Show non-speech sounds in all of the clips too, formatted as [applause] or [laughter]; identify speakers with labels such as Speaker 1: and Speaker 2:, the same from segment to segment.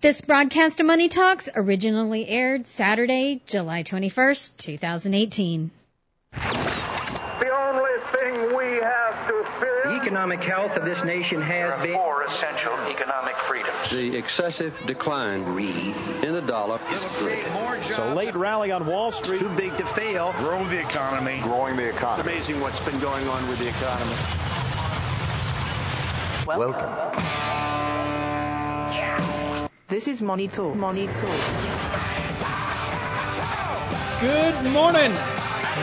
Speaker 1: This broadcast of Money Talks originally aired Saturday, July 21st, 2018.
Speaker 2: The only thing we have to fear.
Speaker 3: The economic health of this nation has been.
Speaker 4: Four essential economic freedoms.
Speaker 5: The excessive decline in the dollar.
Speaker 6: It's a late rally on Wall Street.
Speaker 3: Too big to fail.
Speaker 4: Grow the economy.
Speaker 7: Growing the economy.
Speaker 6: Amazing what's been going on with the economy.
Speaker 7: Welcome.
Speaker 8: This is Money Talk. Money Talk.
Speaker 9: Good morning.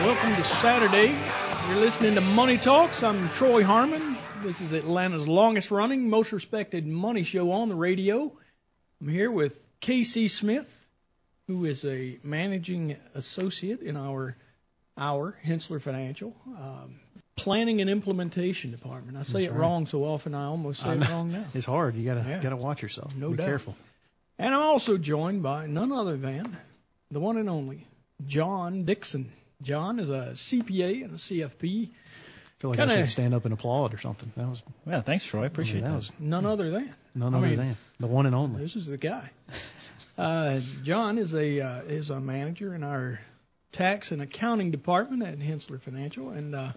Speaker 9: Welcome to Saturday. You're listening to Money Talks. I'm Troy Harmon. This is Atlanta's longest running, most respected money show on the radio. I'm here with Casey Smith, who is a managing associate in our our Hensler Financial um, planning and implementation department. I say
Speaker 10: That's
Speaker 9: it
Speaker 10: right.
Speaker 9: wrong so often I almost say
Speaker 10: I
Speaker 9: it wrong now.
Speaker 10: It's hard. You gotta
Speaker 9: Yeah.
Speaker 10: gotta watch yourself.
Speaker 9: No
Speaker 10: Be
Speaker 9: doubt.
Speaker 10: careful.
Speaker 9: And I'm also joined by none other than the one and only John Dixon. John is a CPA and a CFP.
Speaker 10: I feel like
Speaker 9: Kinda-
Speaker 10: I should stand up and applaud or something. That was
Speaker 11: Yeah, thanks, Troy. I appreciate
Speaker 10: that
Speaker 11: that.
Speaker 10: was
Speaker 9: None other than.
Speaker 10: none
Speaker 9: I
Speaker 10: other
Speaker 9: mean,
Speaker 10: than the one and only.
Speaker 9: This is the guy. Uh, John is a uh, is a manager in our tax and accounting department at Hensler Financial, and uh,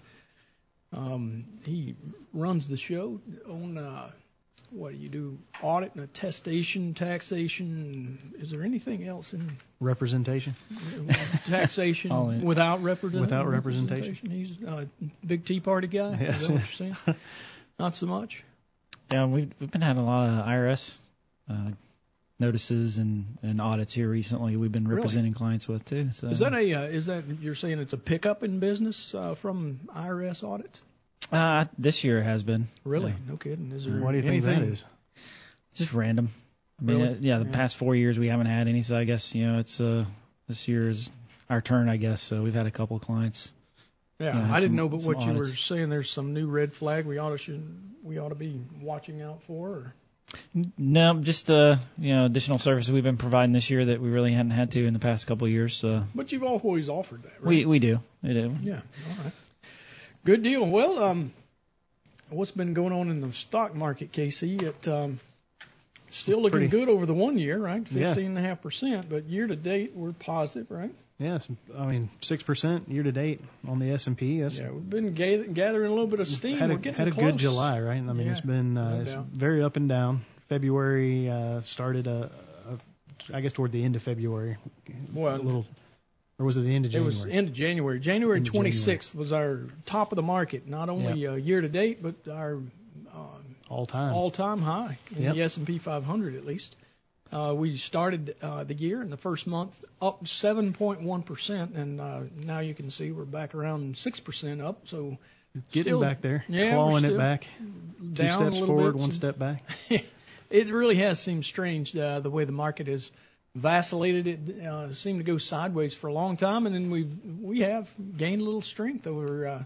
Speaker 9: um, he runs the show on uh, what do you do? Audit and attestation, taxation. Is there anything else in
Speaker 10: Representation.
Speaker 9: taxation without represent-
Speaker 10: Without representation.
Speaker 9: He's a big Tea Party guy.
Speaker 10: Yes.
Speaker 9: Is that what you're saying? Not so much.
Speaker 11: Yeah, we've we've been having a lot of IRS uh, notices and, and audits here recently. We've been
Speaker 9: Really?
Speaker 11: representing clients with too. So
Speaker 9: Is that a uh, is that you're saying it's a pickup in business uh, from IRS audits?
Speaker 11: Uh, this year has been
Speaker 9: Really?
Speaker 11: Yeah.
Speaker 9: No kidding. Is there
Speaker 10: Why do you think
Speaker 9: anything?
Speaker 10: that is?
Speaker 11: just random. I mean,
Speaker 9: Really?
Speaker 11: uh, yeah, the
Speaker 9: Yeah.
Speaker 11: past four years we haven't had any, so I guess you know it's uh this year is our turn, I guess. So we've had a couple of clients.
Speaker 9: Yeah,
Speaker 11: Yeah,
Speaker 9: I didn't
Speaker 11: some-
Speaker 9: know, but
Speaker 11: some
Speaker 9: what you were saying, there's some new red flag we ought to should we ought to be watching out for. Or?
Speaker 11: No, just uh you know additional services we've been providing this year that we really hadn't had to in the past couple of years. So
Speaker 9: But you've always offered that, right?
Speaker 11: we we do. We do.
Speaker 9: Yeah. All right. Good deal. Well, um, what's been going on in the stock market, Casey? It um, still looking
Speaker 10: Pretty-
Speaker 9: good over the one year, right?
Speaker 10: Yeah.
Speaker 9: Fifteen and a half percent. But year to date, we're positive, right?
Speaker 10: Yes, I mean six percent year to date on the S and P.
Speaker 9: Yeah, we've been ga- gathering a little bit of steam.
Speaker 10: had
Speaker 9: we're
Speaker 10: a,
Speaker 9: getting
Speaker 10: had a
Speaker 9: close.
Speaker 10: good July, right? I mean,
Speaker 9: Yeah,
Speaker 10: it's been uh,
Speaker 9: no
Speaker 10: it's very up and down. February uh, started a, a, I guess toward the end of February,
Speaker 9: Well,
Speaker 10: a little, or was it the end of January?
Speaker 9: It was end of January. January
Speaker 10: End of January.
Speaker 9: 26th was our top of the market, not only uh, year to date, but our uh,
Speaker 10: all time.
Speaker 9: all-time high in
Speaker 10: Yep.
Speaker 9: the S&P 500 at least. Uh, we started uh, the year in the first month up 7.1 percent, and uh, now you can see we're back around six percent up. So
Speaker 10: Getting
Speaker 9: still
Speaker 10: back there,
Speaker 9: yeah,
Speaker 10: clawing it back, two steps forward,
Speaker 9: bit.
Speaker 10: one
Speaker 9: So-
Speaker 10: step back. [laughs]
Speaker 9: it really has seemed strange uh, the way the market has vacillated. It uh, seemed to go sideways for a long time, and then we've we have gained a little strength over uh,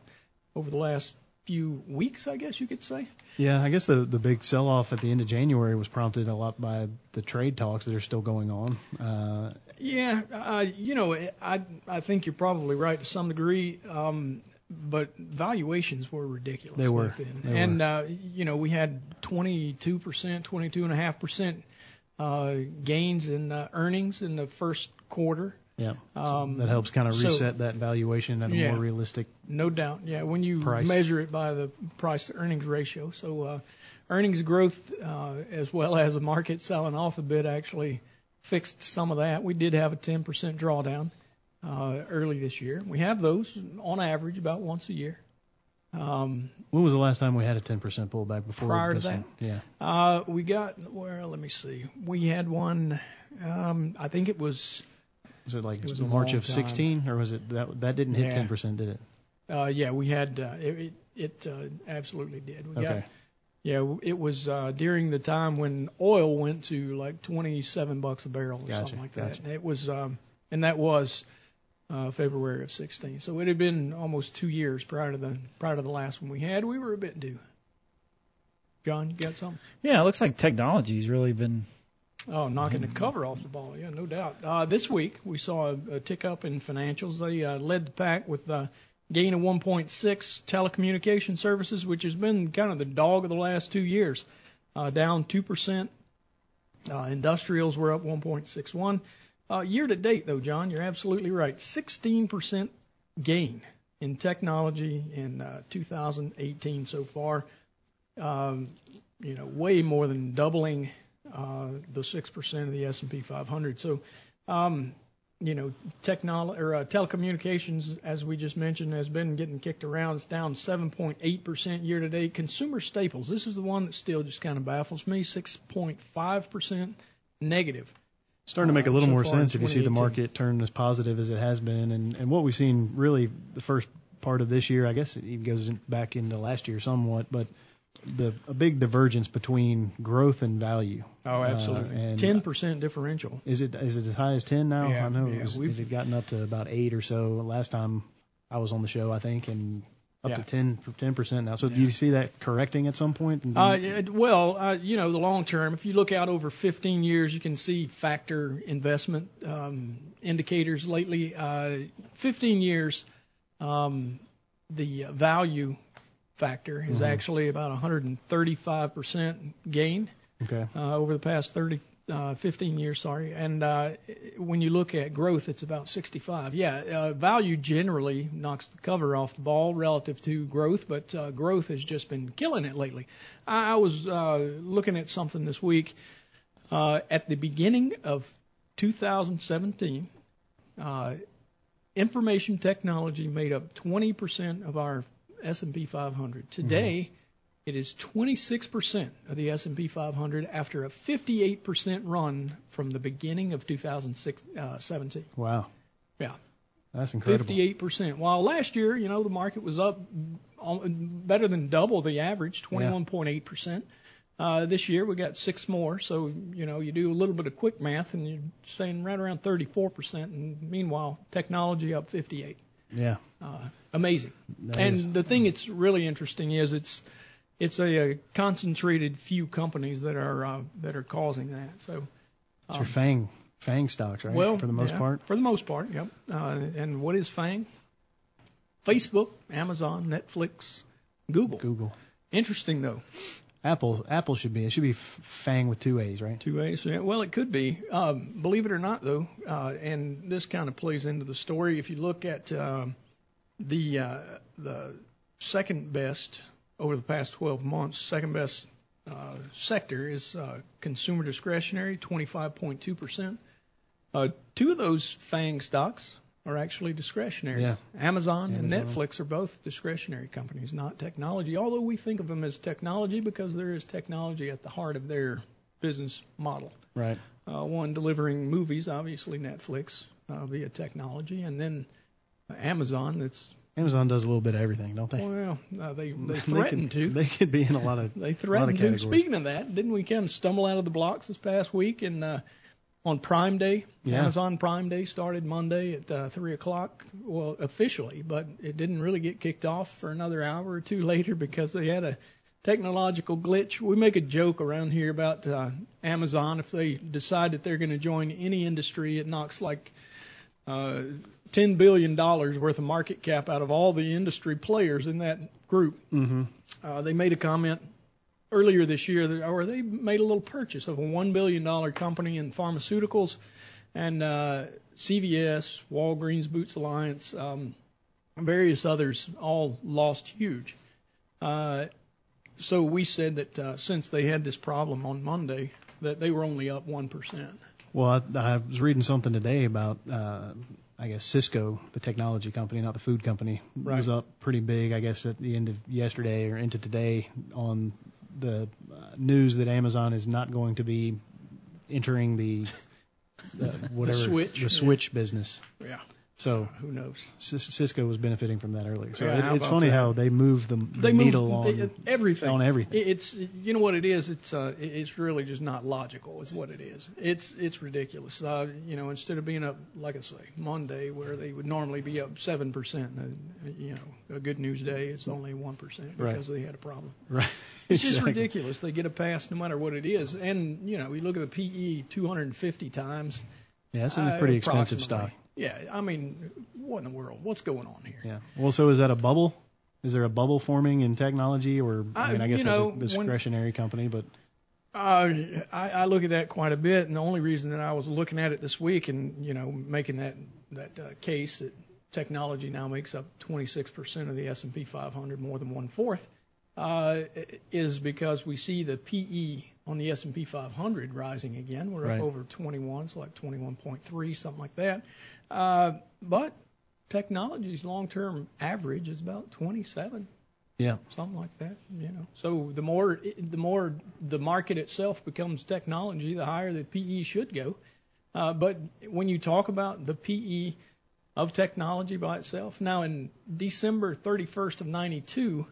Speaker 9: over the last few weeks, I guess you could say.
Speaker 10: Yeah, I guess the the big sell off at the end of January was prompted a lot by the trade talks that are still going on. Uh,
Speaker 9: Yeah, uh, you know, I I think you're probably right to some degree, um, but valuations were ridiculous.
Speaker 10: They were.
Speaker 9: back then.
Speaker 10: They
Speaker 9: and
Speaker 10: were.
Speaker 9: Uh, you know, we had 22 percent, 22 and a half percent uh, gains in uh, earnings in the first quarter.
Speaker 10: yeah,
Speaker 9: Um,
Speaker 10: that helps kind of
Speaker 9: so-
Speaker 10: reset that valuation at a
Speaker 9: Yeah.
Speaker 10: more realistic.
Speaker 9: No doubt. Yeah, when you
Speaker 10: Price.
Speaker 9: measure it by the price to earnings ratio. So uh, earnings growth uh, as well as the market selling off a bit actually fixed some of that. We did have a 10% drawdown uh, early this year. We have those on average about once a year. Um,
Speaker 10: When was the last time we had a 10% pullback before
Speaker 9: Prior to that?
Speaker 10: one? Yeah.
Speaker 9: uh, we got well, let me see. We had one. Um, I think it was.
Speaker 10: Was it like
Speaker 9: It was
Speaker 10: March of 16, or was it that that didn't hit
Speaker 9: Yeah.
Speaker 10: 10%, did it?
Speaker 9: Uh, yeah, we had. Uh, it it, it uh, absolutely did. We got
Speaker 10: Okay.
Speaker 9: Yeah, it was uh, during the time when oil went to like 27 bucks a barrel or
Speaker 10: Gotcha,
Speaker 9: something like that. And it was, um, and that was uh, February of 16. So it had been almost two years prior to the prior to the last one we had. We were a bit due. John, you got something?
Speaker 11: Yeah, it looks like technology's really been
Speaker 9: Oh, knocking the cover off the ball. Yeah, no doubt. Uh, this week we saw a, a tick up in financials. They uh, led the pack with a gain of 1.6 telecommunication services, which has been kind of the dog of the last two years, uh, down 2%. Uh, industrials were up 1.61. Uh, year to date, though, John, you're absolutely right. 16% gain in technology in uh, 2018 so far. Um, you know, way more than doubling uh, the six percent of the S&P 500. So, um, you know, technol or uh, telecommunications, as we just mentioned, has been getting kicked around. It's down 7.8 percent year to date. Consumer staples, this is the one that still just kind of baffles me, 6.5 percent negative.
Speaker 10: Starting to make a little
Speaker 9: so
Speaker 10: more sense if you see the market turn as positive as it has been, and and what we've seen really the first part of this year. I guess it even goes back into last year somewhat, but the a big divergence between growth and value.
Speaker 9: Oh,
Speaker 10: Uh,
Speaker 9: absolutely.
Speaker 10: and
Speaker 9: 10% differential.
Speaker 10: Is it is it as high as ten now?
Speaker 9: Yeah,
Speaker 10: I know
Speaker 9: yeah,
Speaker 10: it, was,
Speaker 9: we've-
Speaker 10: it had gotten up to about eight or so last time I was on the show, I think, and up
Speaker 9: Yeah.
Speaker 10: to ten ten percent now. So do you see that correcting at some point?
Speaker 9: Uh, well, uh, you know, the long term, if you look out over 15 years, you can see factor investment um, indicators lately. Uh, 15 years, um, the value factor is
Speaker 10: Mhm.
Speaker 9: actually about 135% gain
Speaker 10: okay.
Speaker 9: uh, over the past 30, uh, 15 years, sorry. And uh, when you look at growth, it's about 65. Yeah, uh, value generally knocks the cover off the ball relative to growth, but uh, growth has just been killing it lately. I, I was uh, looking at something this week. Uh, at the beginning of 2017, uh, information technology made up 20% of our S&P 500. Today, it is 26% of the S&P 500 after a 58% run from the beginning of 2017.
Speaker 10: Wow,
Speaker 9: Yeah,
Speaker 10: that's incredible.
Speaker 9: 58%. While last year, you know, the market was up better than double the average, 21.8%. Uh, this year we got six more, so you know you do a little bit of quick math and you're staying right around 34%. And meanwhile, technology up 58
Speaker 10: Yeah,
Speaker 9: amazing.
Speaker 10: That
Speaker 9: and
Speaker 10: is.
Speaker 9: the thing that's really interesting is it's it's a, a concentrated few companies that are uh, that are causing that. So
Speaker 10: it's your Fang Fang stocks, right?
Speaker 9: Um, well,
Speaker 10: for the most
Speaker 9: yeah,
Speaker 10: part.
Speaker 9: for the most part, yep. Uh, and what is Fang? Facebook, Amazon, Netflix, Google.
Speaker 10: Google,
Speaker 9: Interesting though.
Speaker 10: Apple, Apple should be it should be Fang with two A's, right?
Speaker 9: Two A's. Yeah, well, it could be. Um, believe it or not, though, uh, and this kind of plays into the story. If you look at um, the uh, the second best over the past 12 months, second best uh, sector is uh, consumer discretionary, 25.2 percent. Uh, two of those FANG stocks are actually discretionary.
Speaker 10: Yeah.
Speaker 9: Amazon, and Netflix are both discretionary companies, not technology. Although we think of them as technology because there is technology at the heart of their business model.
Speaker 10: Right.
Speaker 9: Uh, one delivering movies, obviously Netflix uh, via technology, and then Amazon. That's
Speaker 10: Amazon does a little bit of everything, don't they?
Speaker 9: well, uh, they [laughs] they threaten
Speaker 10: could,
Speaker 9: to.
Speaker 10: They could be in a lot of [laughs]
Speaker 9: They threaten to. Speaking of that, didn't we kind of stumble out of the blocks this past week and uh, on Prime Day?
Speaker 10: Yeah.
Speaker 9: Amazon Prime Day started Monday at uh, three o'clock. Well, officially, but it didn't really get kicked off for another hour or two [laughs] later because they had a technological glitch. We make a joke around here about uh, Amazon. If they decide that they're going to join any industry, it knocks like uh, $10 billion worth of market cap out of all the industry players in that group.
Speaker 10: Mm-hmm.
Speaker 9: Uh, they made a comment earlier this year, that, or they made a little purchase of a $1 billion company in pharmaceuticals, and uh, CVS, Walgreens, Boots Alliance, um, various others all lost huge. Uh, so we said that uh, since they had this problem on Monday, that they were only up 1%.
Speaker 10: Well, I, I was reading something today about, uh, I guess Cisco, the technology company, not the food company,
Speaker 9: Right.
Speaker 10: was up pretty big. I guess at the end of yesterday or into today on the uh, news that Amazon is not going to be entering the uh, [laughs] whatever
Speaker 9: switch,
Speaker 10: the
Speaker 9: yeah.
Speaker 10: switch business.
Speaker 9: Yeah.
Speaker 10: So
Speaker 9: who knows?
Speaker 10: Cisco was benefiting from that earlier. So
Speaker 9: Yeah,
Speaker 10: it, it's funny
Speaker 9: that?
Speaker 10: how they move the, the
Speaker 9: they
Speaker 10: needle
Speaker 9: move
Speaker 10: on
Speaker 9: they- everything
Speaker 10: on everything.
Speaker 9: It's you know what it is. It's uh, it's really just not logical. Is what it is. It's it's ridiculous. Uh, you know, instead of being up like I say Monday, where they would normally be up seven percent, uh, you know, a good news day, it's only one percent
Speaker 10: Right.
Speaker 9: because they had a problem.
Speaker 10: Right. [laughs]
Speaker 9: It's just ridiculous. They get a pass no matter what it is. And you know, we look at the PE 250 times.
Speaker 10: Yeah, it's a
Speaker 9: uh,
Speaker 10: pretty expensive stock.
Speaker 9: Yeah, I mean, what in the world? What's going on here?
Speaker 10: Yeah. Well, so is that a bubble? Is there a bubble forming in technology, or I mean,
Speaker 9: Uh,
Speaker 10: I guess it's a
Speaker 9: when-
Speaker 10: discretionary company, but
Speaker 9: Uh, I, I look at that quite a bit, and the only reason that I was looking at it this week and you know making that that uh, case that technology now makes up 26% of the S&P 500, more than one fourth, uh, is because we see the PE on the S&P 500 rising again. We're
Speaker 10: Right.
Speaker 9: up over 21, it's like 21.3, something like that. Uh, but technology's long-term average is about 27
Speaker 10: yeah,
Speaker 9: something like that. You know, so the more the more the market itself becomes technology, the higher the PE should go. Uh, but when you talk about the PE of technology by itself, now in December 31st of 92,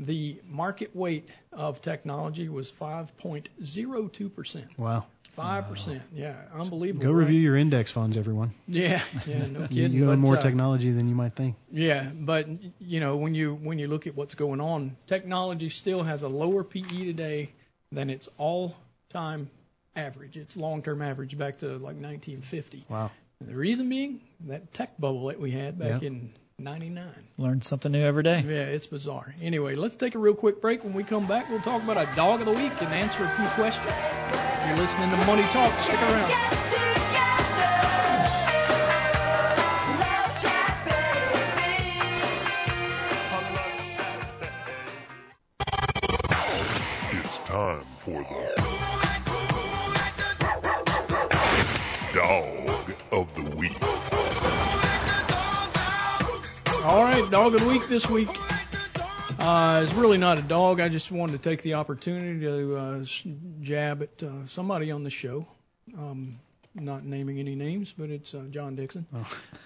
Speaker 9: the market weight of technology was 5.02 percent.
Speaker 10: wow.
Speaker 9: Five percent, yeah, unbelievable.
Speaker 10: Go
Speaker 9: right?
Speaker 10: review your index funds, everyone.
Speaker 9: Yeah, yeah, no [laughs] kidding.
Speaker 10: you own more
Speaker 9: uh,
Speaker 10: technology than you might think.
Speaker 9: Yeah, but you know when you when you look at what's going on, technology still has a lower PE today than its all-time average. Its long-term average back to like 1950.
Speaker 10: Wow.
Speaker 9: The reason being that tech bubble that we had back
Speaker 10: Yeah.
Speaker 9: in '99.
Speaker 11: Learn something new every day.
Speaker 9: Yeah, it's bizarre. Anyway, let's take a real quick break. When we come back, we'll talk about a dog of the week and answer a few questions. If You're listening to Money Talk. Stick around.
Speaker 12: It's time for the Dog of the week
Speaker 9: this week uh, is really not a dog. I just wanted to take the opportunity to uh, jab at uh, somebody on the show. Um, not naming any names, but it's uh, John Dixon.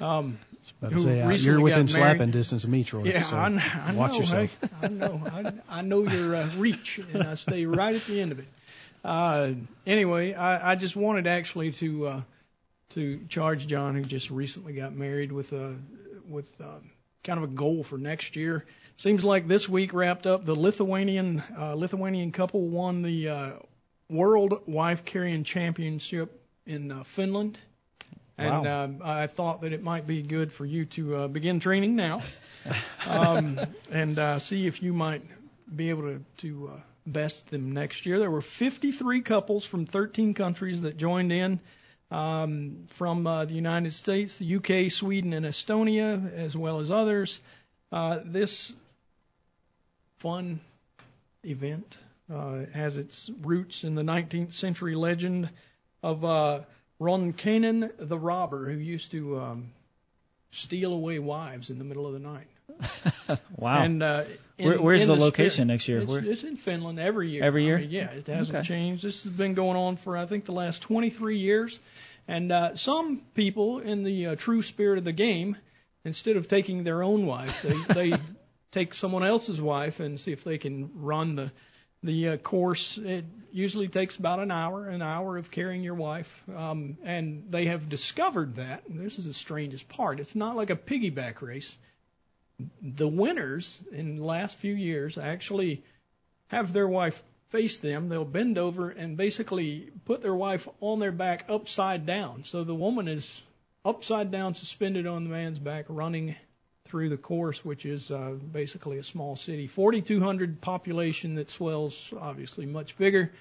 Speaker 9: Um,
Speaker 10: to
Speaker 9: who
Speaker 10: say, uh,
Speaker 9: recently
Speaker 10: you're within
Speaker 9: got married.
Speaker 10: slapping distance of me, Troy.
Speaker 9: Yeah,
Speaker 10: so
Speaker 9: I, kn- I
Speaker 10: watch
Speaker 9: know.
Speaker 10: yourself.
Speaker 9: Hey, I know. I, I know your uh, reach, and I stay right at the end of it. Uh, anyway, I, I just wanted actually to uh, to charge John, who just recently got married, with a with uh, kind of a goal for next year. Seems like this week wrapped up. The Lithuanian uh, Lithuanian couple won the uh, World Wife Carrying Championship in uh, Finland. And
Speaker 11: Wow.
Speaker 9: um, I thought that it might be good for you to uh, begin training now, [laughs] um, and uh, see if you might be able to to uh, best them next year. There were 53 couples from 13 countries that joined in, um, from uh, the United States, the UK, Sweden, and Estonia, as well as others. Uh, this fun event uh, has its roots in the 19th century legend of uh, Ronkainen the robber, who used to um, steal away wives in the middle of the night. [laughs]
Speaker 11: Wow.
Speaker 9: And uh, in,
Speaker 11: Where- where's the
Speaker 9: spirit-
Speaker 11: location next year?
Speaker 9: It's, it's in Finland every year.
Speaker 11: Every
Speaker 9: I
Speaker 11: year?
Speaker 9: mean, yeah, it hasn't
Speaker 11: Okay.
Speaker 9: changed. This has been going on for I think the last 23 years. And uh, some people, in the uh, true spirit of the game, instead of taking their own wife, they, [laughs] they take someone else's wife and see if they can run the the uh, course. It usually takes about an hour, an hour of carrying your wife. Um, and they have discovered that. And this is the strangest part. It's not like a piggyback race the winners in the last few years actually have their wife face them. They'll bend over and basically put their wife on their back upside down. So the woman is upside down, suspended on the man's back, running through the course, which is uh, basically a small city. 4,200 population that swells, obviously much bigger.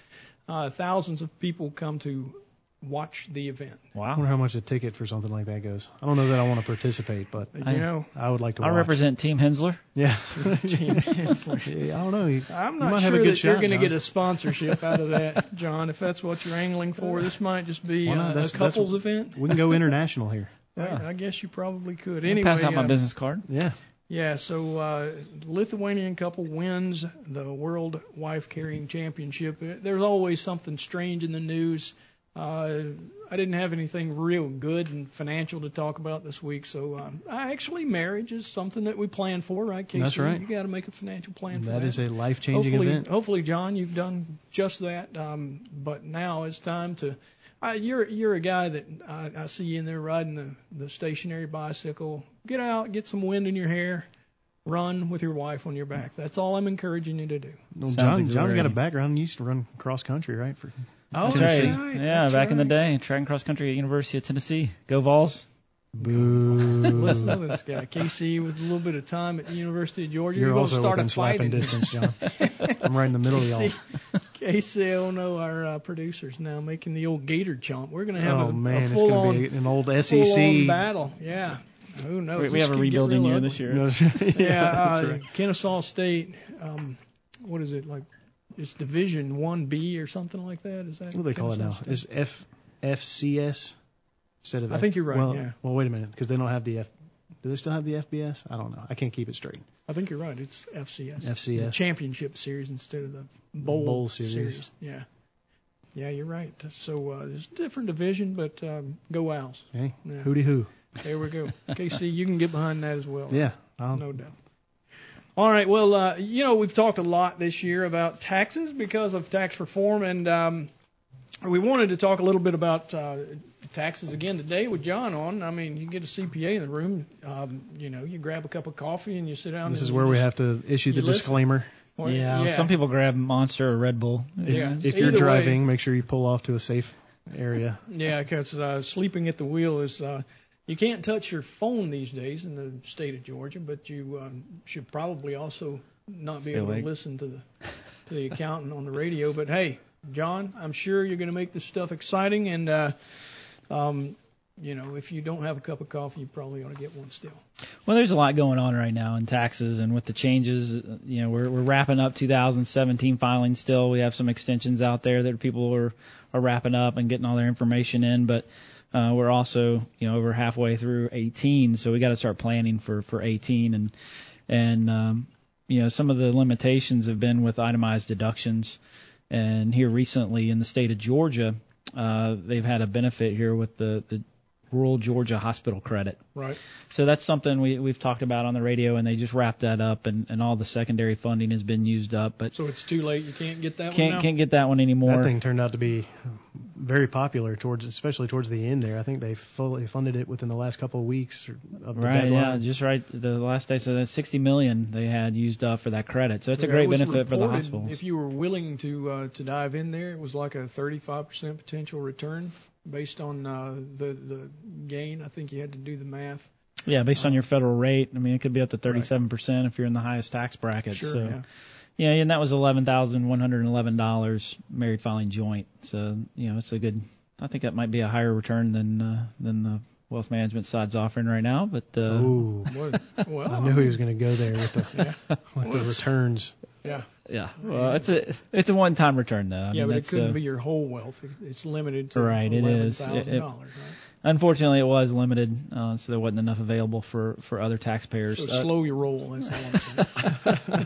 Speaker 9: Uh, thousands of people come to watch the event.
Speaker 10: I
Speaker 11: Wow.
Speaker 10: wonder how much a ticket for something like that goes. I don't know that I want to participate, but
Speaker 9: You
Speaker 11: I-
Speaker 9: know,
Speaker 10: I would like to.
Speaker 11: I
Speaker 10: watch.
Speaker 11: represent Team Hensler.
Speaker 10: Yeah. [laughs]
Speaker 9: Team Hensler. [laughs]
Speaker 10: I don't know. You,
Speaker 9: I'm
Speaker 10: you
Speaker 9: not
Speaker 10: might
Speaker 9: sure
Speaker 10: have a good
Speaker 9: that you're going to get a sponsorship out of that, John. If that's what you're angling for, this might just be uh, a
Speaker 10: That's- that's-
Speaker 9: couples event.
Speaker 10: We can go international here. [laughs]
Speaker 9: I, I guess you probably could.
Speaker 11: I'll
Speaker 9: Anyway,
Speaker 11: pass out my
Speaker 9: uh,
Speaker 11: business card.
Speaker 10: Yeah.
Speaker 9: yeah. So uh, Lithuanian couple wins the World Wife Carrying Championship. There's always something strange in the news. Uh, I didn't have anything real good and financial to talk about this week, so um, I actually marriage is something that we plan for, right? Casey?
Speaker 10: That's right.
Speaker 9: You got to make a financial plan for that.
Speaker 10: That is a life-changing
Speaker 9: hopefully,
Speaker 10: event.
Speaker 9: Hopefully, John, you've done just that. Um, but now it's time to. Uh, you're you're a guy that I, I see you in there riding the the stationary bicycle. Get out, get some wind in your hair, run with your wife on your back. That's all I'm encouraging you to do.
Speaker 10: Well, John, John's got a background. He used to run cross country, right? For
Speaker 9: Oh,
Speaker 11: That's
Speaker 9: that's
Speaker 11: right.
Speaker 9: right.
Speaker 11: Yeah,
Speaker 9: that's
Speaker 11: back in the day, track and cross country at University of Tennessee. Go Vols.
Speaker 10: boo.
Speaker 9: Listen to this guy, Casey, with a little bit of time at the University of Georgia.
Speaker 10: You're
Speaker 9: going
Speaker 10: also
Speaker 9: to start
Speaker 10: within slapping distance, John. I'm right in the middle of y'all.
Speaker 9: Casey, Casey, oh no, our uh, producers now making the old Gator chomp. We're going to have
Speaker 10: oh
Speaker 9: a,
Speaker 10: man,
Speaker 9: a
Speaker 10: it's
Speaker 9: full
Speaker 10: going
Speaker 9: on
Speaker 10: to be an old SEC.
Speaker 9: battle. Yeah. Who knows?
Speaker 11: We, we have a rebuilding year
Speaker 9: ugly.
Speaker 11: this year. [laughs]
Speaker 10: yeah,
Speaker 9: Yeah, uh,
Speaker 10: right.
Speaker 9: Kennesaw State. Um, what is it like? It's Division One B or something like that. Is that
Speaker 10: What do they call it now? Is F FCS instead of
Speaker 9: I
Speaker 10: F-
Speaker 9: think you're right,
Speaker 10: Well,
Speaker 9: yeah.
Speaker 10: well, wait a minute, because they don't have the F. Do they still have the FBS? I don't know. I can't keep it straight.
Speaker 9: I think you're right. It's FCS.
Speaker 10: FCS.
Speaker 9: The championship series instead of the bowl,
Speaker 10: Bowl series.
Speaker 9: Yeah. Yeah, you're right. So uh, it's a different division, but um, go Owls.
Speaker 10: Hey,
Speaker 9: Yeah.
Speaker 10: hooty hoo.
Speaker 9: There we go. [laughs] Casey, you can get behind that as well.
Speaker 10: Yeah. I'll,
Speaker 9: No doubt. All right. Well, uh, you know, we've talked a lot this year about taxes because of tax reform, and um, we wanted to talk a little bit about uh, taxes again today with John on. I mean, you get a CPA in the room, um, you know, you grab a cup of coffee and you sit down.
Speaker 10: This
Speaker 9: and
Speaker 10: is
Speaker 9: you
Speaker 10: where we have to issue the disclaimer.
Speaker 9: or-
Speaker 11: Yeah, some people grab Monster or Red Bull.
Speaker 9: Yeah.
Speaker 10: If you're
Speaker 9: Either way-
Speaker 10: driving, make sure you pull off to a safe area.
Speaker 9: Yeah, because uh, sleeping at the wheel is. Uh, you can't touch your phone these days in the state of Georgia, but you um, should probably also not be
Speaker 11: Stay
Speaker 9: able to listen to the to the accountant on the radio. But hey, John, I'm sure you're going to make this stuff exciting, and uh, um, you know, if you don't have a cup of coffee, you probably ought to get one still.
Speaker 11: Well, there's a lot going on right now in taxes, and with the changes, you know, we're we're wrapping up 2017 filings still. We have some extensions out there that people are are wrapping up and getting all their information in, but uh, we're also, you know, over halfway through 18, so we got to start planning for for 18, and and um, you know, some of the limitations have been with itemized deductions, and here recently in the state of Georgia, uh, they've had a benefit here with the the rural Georgia hospital credit.
Speaker 9: Right.
Speaker 11: So that's something we, we've talked about on the radio, and they just wrapped that up, and, and all the secondary funding has been used up, but
Speaker 9: So it's too late. You can't get that one
Speaker 11: can't
Speaker 9: now.
Speaker 11: can't get that one anymore.
Speaker 10: That thing turned out to be very popular towards, especially towards the end there. I think they fully funded it within the last couple of weeks of the
Speaker 11: Right, yeah, just right. The last day, so that's 60 million they had used up for that credit. So it's a
Speaker 9: Yeah,
Speaker 11: great
Speaker 9: it was
Speaker 11: benefit for the
Speaker 9: reported
Speaker 11: hospitals.
Speaker 9: If you were willing to uh, to dive in there, it was like a 35% potential return based on uh, the the gain. I think you had to do the math.
Speaker 11: Yeah, based on your federal rate, I mean, it could be up to 37% if you're in the highest tax bracket.
Speaker 9: Sure,
Speaker 11: so,
Speaker 9: yeah.
Speaker 11: yeah, and that was $11,111 married filing joint. So, you know, it's a good. I think that might be a higher return than uh, than the wealth management side's offering right now. But uh,
Speaker 10: Ooh,
Speaker 9: well,
Speaker 10: I knew he was going to go there with the [laughs] yeah. with the returns.
Speaker 9: Yeah.
Speaker 11: Yeah, well, it's a it's a one-time return though. I
Speaker 9: yeah,
Speaker 11: mean,
Speaker 9: but it couldn't
Speaker 11: uh,
Speaker 9: be your whole wealth. It's limited to
Speaker 11: Right, It is. It- it-
Speaker 9: dollars.
Speaker 11: Unfortunately, it was limited, uh, so there wasn't enough available for for other taxpayers.
Speaker 9: So
Speaker 11: Uh,
Speaker 9: slow your roll. That's all [laughs]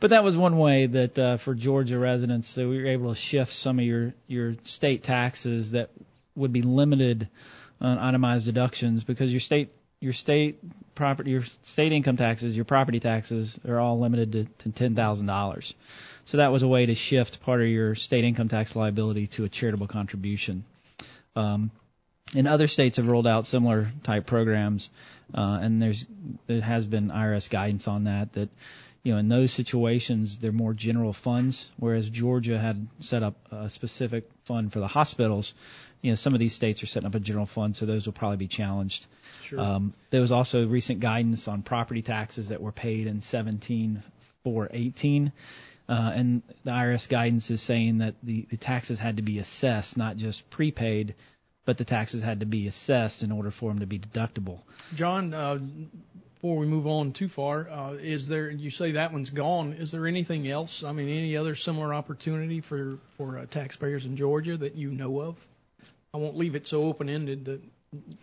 Speaker 11: But that was one way that uh, for Georgia residents, so we were able to shift some of your your state taxes that would be limited on itemized deductions because your state your state property your state income taxes, your property taxes are all limited to, to ten thousand dollars. So that was a way to shift part of your state income tax liability to a charitable contribution. Um, and other states have rolled out similar type programs, uh, and there's there has been IRS guidance on that. That you know in those situations they're more general funds, whereas Georgia had set up a specific fund for the hospitals. You know some of these states are setting up a general fund, so those will probably be challenged.
Speaker 9: Sure.
Speaker 11: Um, there was also recent guidance on property taxes that were paid in 17 for 18. Uh, and the IRS guidance is saying that the, the taxes had to be assessed, not just prepaid, but the taxes had to be assessed in order for them to be deductible.
Speaker 9: John, uh, before we move on too far, uh, is there? You say that one's gone. Is there anything else? I mean, any other similar opportunity for for uh, taxpayers in Georgia that you know of? I won't leave it so open ended that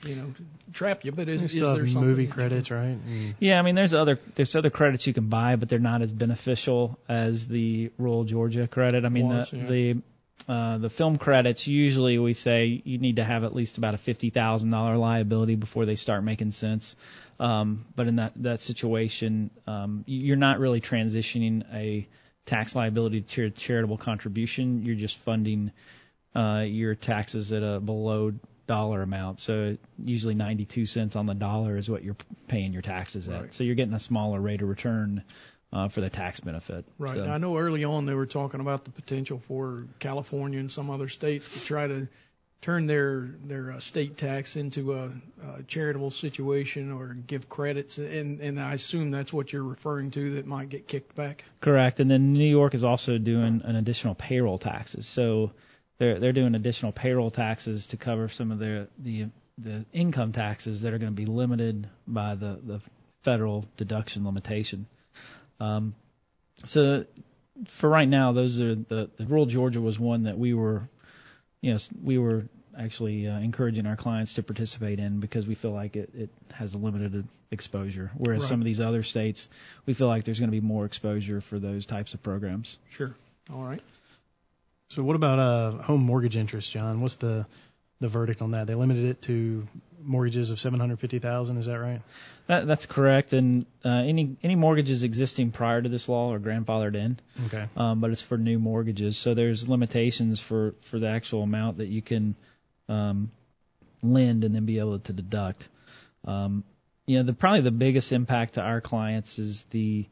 Speaker 9: you know trap you. But is,
Speaker 10: They
Speaker 9: is
Speaker 10: still
Speaker 9: there
Speaker 10: have
Speaker 9: something?
Speaker 10: movie
Speaker 9: that-
Speaker 10: credits, right? Mm.
Speaker 11: Yeah, I mean, there's other there's other credits you can buy, but they're not as beneficial as the rural Georgia credit. I mean,
Speaker 9: Was,
Speaker 11: the
Speaker 9: yeah.
Speaker 11: the uh, the film credits, usually we say you need to have at least about a $50,000 liability before they start making sense. Um, but in that, that situation, um, you're not really transitioning a tax liability to a charitable contribution. You're just funding uh, your taxes at a below dollar amount. So usually 92 cents on the dollar is what you're paying your taxes at.
Speaker 9: Right.
Speaker 11: So you're getting a smaller rate of return uh, for the tax benefit.
Speaker 9: Right.
Speaker 11: So,
Speaker 9: I know early on they were talking about the potential for California and some other states to try to turn their their uh, state tax into a, a charitable situation or give credits, and and I assume that's what you're referring to that might get kicked back.
Speaker 11: Correct. And then New York is also doing an additional payroll taxes. So they're they're doing additional payroll taxes to cover some of their the the income taxes that are going to be limited by the the federal deduction limitation. Um, so for right now, those are the the rural Georgia was one that we were, you know, we were actually uh, encouraging our clients to participate in because we feel like it, it has a limited exposure. Whereas
Speaker 9: Right.
Speaker 11: some of these other states, we feel like there's going to be more exposure for those types of programs.
Speaker 9: Sure. All right.
Speaker 10: So what about uh, home mortgage interest, John? What's the the verdict on that? They limited it to mortgages of seven hundred fifty thousand. Is that right?
Speaker 11: That, that's correct. And uh, any any mortgages existing prior to this law are grandfathered in.
Speaker 10: Okay.
Speaker 11: Um, but it's for new mortgages, so there's limitations for for the actual amount that you can um, lend and then be able to deduct. Um, you know, the probably the biggest impact to our clients is the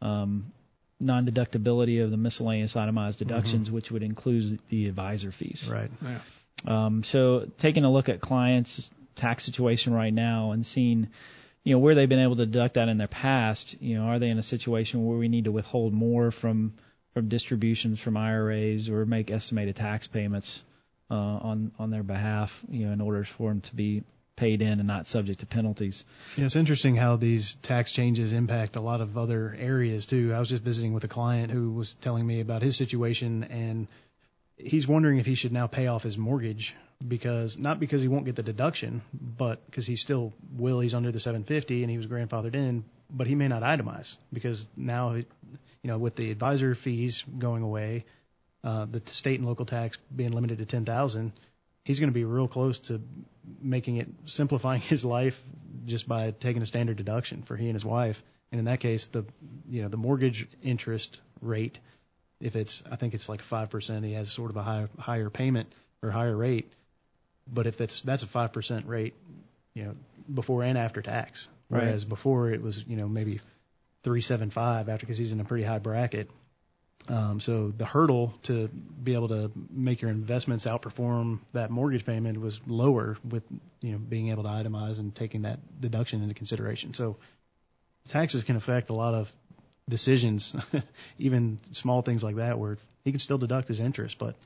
Speaker 11: um, non-deductibility of the miscellaneous itemized deductions, which would include the advisor fees.
Speaker 10: Right.
Speaker 9: Yeah.
Speaker 11: Um, so taking a look at clients' tax situation right now and seeing, you know, where they've been able to deduct that in their past, you know, are they in a situation where we need to withhold more from from distributions from IRAs or make estimated tax payments uh, on on their behalf, you know, in order for them to be paid in and not subject to penalties.
Speaker 10: Yeah, it's interesting how these tax changes impact a lot of other areas too. I was just visiting with a client who was telling me about his situation and he's wondering if he should now pay off his mortgage because not because he won't get the deduction, but because he still will. He's under the 750 and he was grandfathered in, but he may not itemize because now, you know, with the advisor fees going away, uh, the state and local tax being limited to 10,000, he's going to be real close to making it simplifying [laughs] his life just by taking a standard deduction for he and his wife. And in that case, the you know the mortgage interest rate, if it's I think it's like five percent, he has sort of a high, higher payment or higher rate. But if that's that's a five percent rate, you know, before and after tax.
Speaker 11: Right.
Speaker 10: Whereas before it was you know maybe three seven five after because he's in a pretty high bracket. Um, so the hurdle to be able to make your investments outperform that mortgage payment was lower with you know being able to itemize and taking that deduction into consideration. So taxes can affect a lot of decisions, [laughs] even small things like that, where he can still deduct his interest, but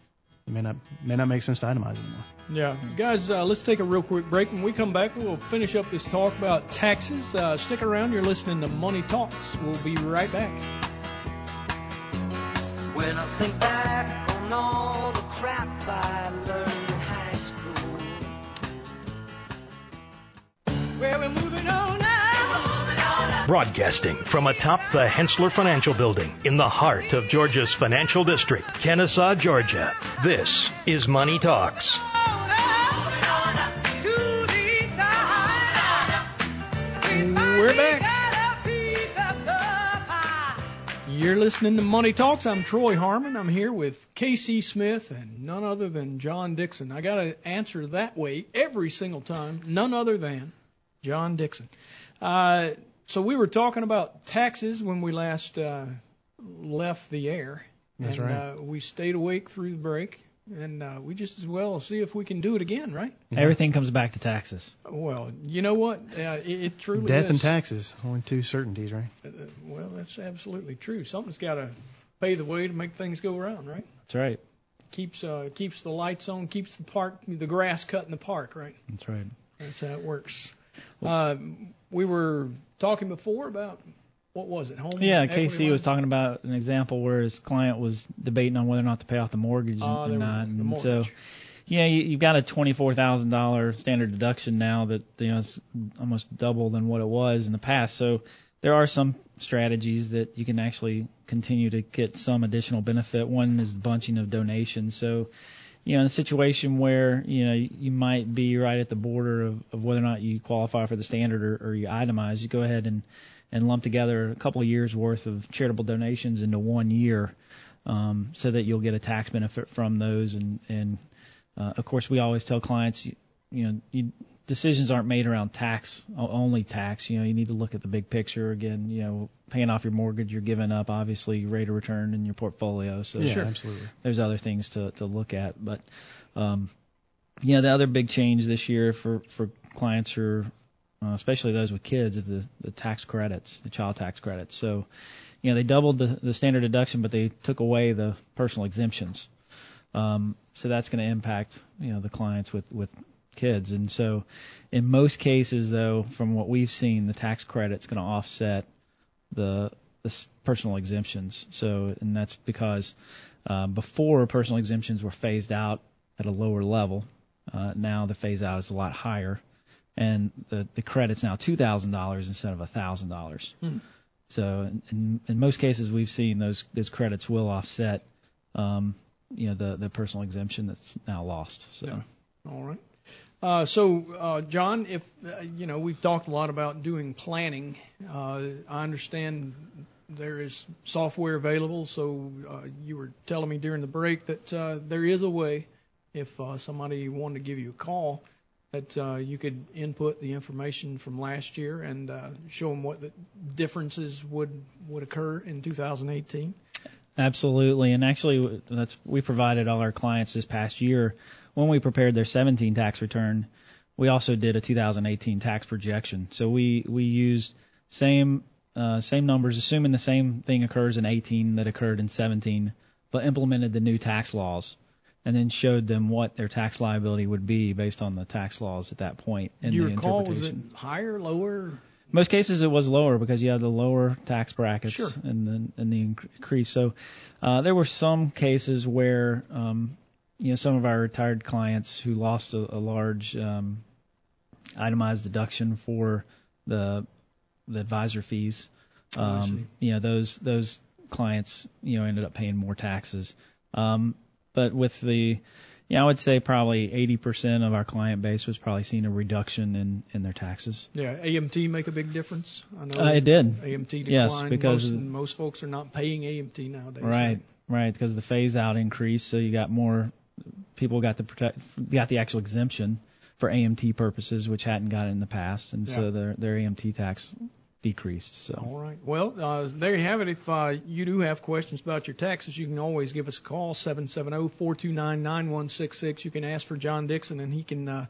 Speaker 10: it may not may not make sense to itemize anymore.
Speaker 9: Yeah, guys, uh, let's take a real quick break. When we come back, we'll finish up this talk about taxes. Uh, stick around. You're listening to Money Talks. We'll be right back.
Speaker 13: Think back on all the crap I learned in high school.
Speaker 9: Well, we're moving on.
Speaker 14: Broadcasting from atop the Hensler Financial Building in the heart of Georgia's financial district, Kennesaw, Georgia. This is Money Talks.
Speaker 9: You're listening to Money Talks. I'm Troy Harmon. I'm here with Casey Smith and none other than John Dixon. I got to answer that way every single time. None other than John Dixon. Uh, so we were talking about taxes when we last uh, left the air.
Speaker 10: That's
Speaker 9: and,
Speaker 10: right.
Speaker 9: Uh, we stayed awake through the break, and uh, we just as well see if we can do it again, right?
Speaker 11: Everything comes back to taxes.
Speaker 9: Well, you know what? Uh, it, it truly
Speaker 10: Death
Speaker 9: is.
Speaker 10: and taxes, only two certainties, right?
Speaker 9: Uh, Well, that's absolutely true. Something's got to pay the way to make things go around, right?
Speaker 11: That's right.
Speaker 9: Keeps uh, keeps the lights on, keeps the park, the grass cut in the park, right?
Speaker 11: That's right.
Speaker 9: That's how it works. Uh, we were talking before about what was it? Home.
Speaker 11: Yeah, Casey was talking about an example where his client was debating on whether or not to pay off the mortgage
Speaker 9: Ah,
Speaker 11: and
Speaker 9: we
Speaker 11: not. And so,
Speaker 9: mortgage.
Speaker 11: yeah, you, you've got a twenty-four thousand dollar standard deduction now that you know is almost double than what it was in the past. So there are some strategies that you can actually continue to get some additional benefit. One is bunching of donations. So, you know, in a situation where you know you might be right at the border of, of whether or not you qualify for the standard or, or you itemize, you go ahead and and lump together a couple of years worth of charitable donations into one year, um, so that you'll get a tax benefit from those. And and uh, of course, we always tell clients, you, you know, you, decisions aren't made around tax only tax. You know, you need to look at the big picture. Again, you know, paying off your mortgage, you're giving up obviously rate of return in your portfolio. So
Speaker 10: yeah, sure. absolutely.
Speaker 11: There's other things to to look at, but um, you know, the other big change this year for for clients who are uh, especially those with kids, is the, the tax credits, the child tax credits. So, you know, they doubled the, the standard deduction, but they took away the personal exemptions. Um, so that's going to impact, you know, the clients with, with kids. And so in most cases, though, from what we've seen, the tax credit's going to offset the, the personal exemptions. So, and that's because uh, before personal exemptions were phased out at a lower level. Uh, now the phase out is a lot higher and the the credit's now two thousand dollars instead of a thousand dollars.
Speaker 9: Hmm.
Speaker 11: So in, in most cases, we've seen those those credits will offset, um, you know, the the personal exemption that's now lost. So.
Speaker 9: Yeah. All right. Uh, so, uh, John, if uh, you know, we've talked a lot about doing planning. Uh, I understand there is software available. So uh, you were telling me during the break that uh, there is a way, if uh, somebody wanted to give you a call, that uh, you could input the information from last year and uh, show them what the differences would would occur in 2018.
Speaker 11: Absolutely, and actually, that's we provided all our clients this past year when we prepared their 17 tax return. We also did a 2018 tax projection. So we we used same uh, same numbers, assuming the same thing occurs in 18 that occurred in 17, but implemented the new tax laws and then showed them what their tax liability would be based on the tax laws at that point. In
Speaker 9: Do you
Speaker 11: the
Speaker 9: recall, was it higher, lower?
Speaker 11: Most cases it was lower because you had the lower tax brackets
Speaker 9: sure.
Speaker 11: and the and the increase. So uh, there were some cases where um, you know some of our retired clients who lost a, a large um, itemized deduction for the the advisor fees. Um, you know those those clients you know ended up paying more taxes. Um, but with the, yeah, I would say probably 80% of our client base was probably seeing a reduction in, in their taxes.
Speaker 9: Yeah, AMT make a big difference. I know
Speaker 11: uh, it did.
Speaker 9: AMT declined.
Speaker 11: Yes, because
Speaker 9: most, most folks are not paying AMT nowadays.
Speaker 11: Right,
Speaker 9: right,
Speaker 11: right, because the phase out increased, so you got more people got the protect got the actual exemption for AMT purposes, which hadn't got it in the past, and
Speaker 9: Yeah.
Speaker 11: so their their AMT tax decreased. So
Speaker 9: All right. Well, uh, there you have it. If uh, you do have questions about your taxes, you can always give us a call, 770-429-9166. You can ask for John Dixon, and he can uh,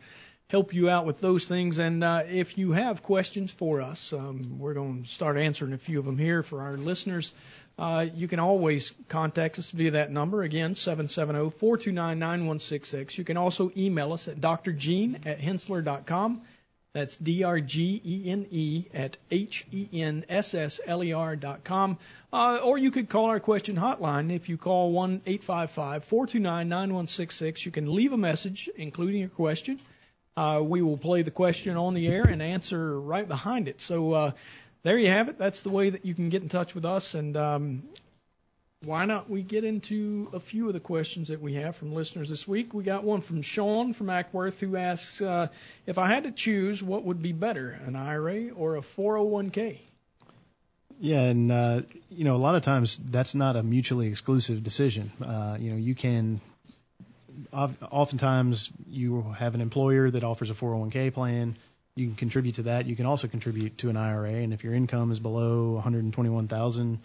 Speaker 9: help you out with those things. And uh, if you have questions for us, um, we're going to start answering a few of them here for our listeners. Uh, you can always contact us via that number. Again, 770-429-9166. You can also email us at drgene at hensler.com. That's D-R-G-E-N-E at H-E-N-S-S-L-E-R dot com. Uh, or you could call our question hotline. If you call 1-855-429-9166, you can leave a message, including your question. Uh, we will play the question on the air and answer right behind it. So, uh, there you have it. That's the way that you can get in touch with us. And, um, why not we get into a few of the questions that we have from listeners this week? We got one from Sean from Acworth who asks, uh, if I had to choose, what would be better, an IRA or a 401k?
Speaker 10: Yeah, and uh, you know, a lot of times that's not a mutually exclusive decision. Uh, you know, you can oftentimes you have an employer that offers a 401k plan. You can contribute to that. You can also contribute to an IRA, and if your income is below 121,000,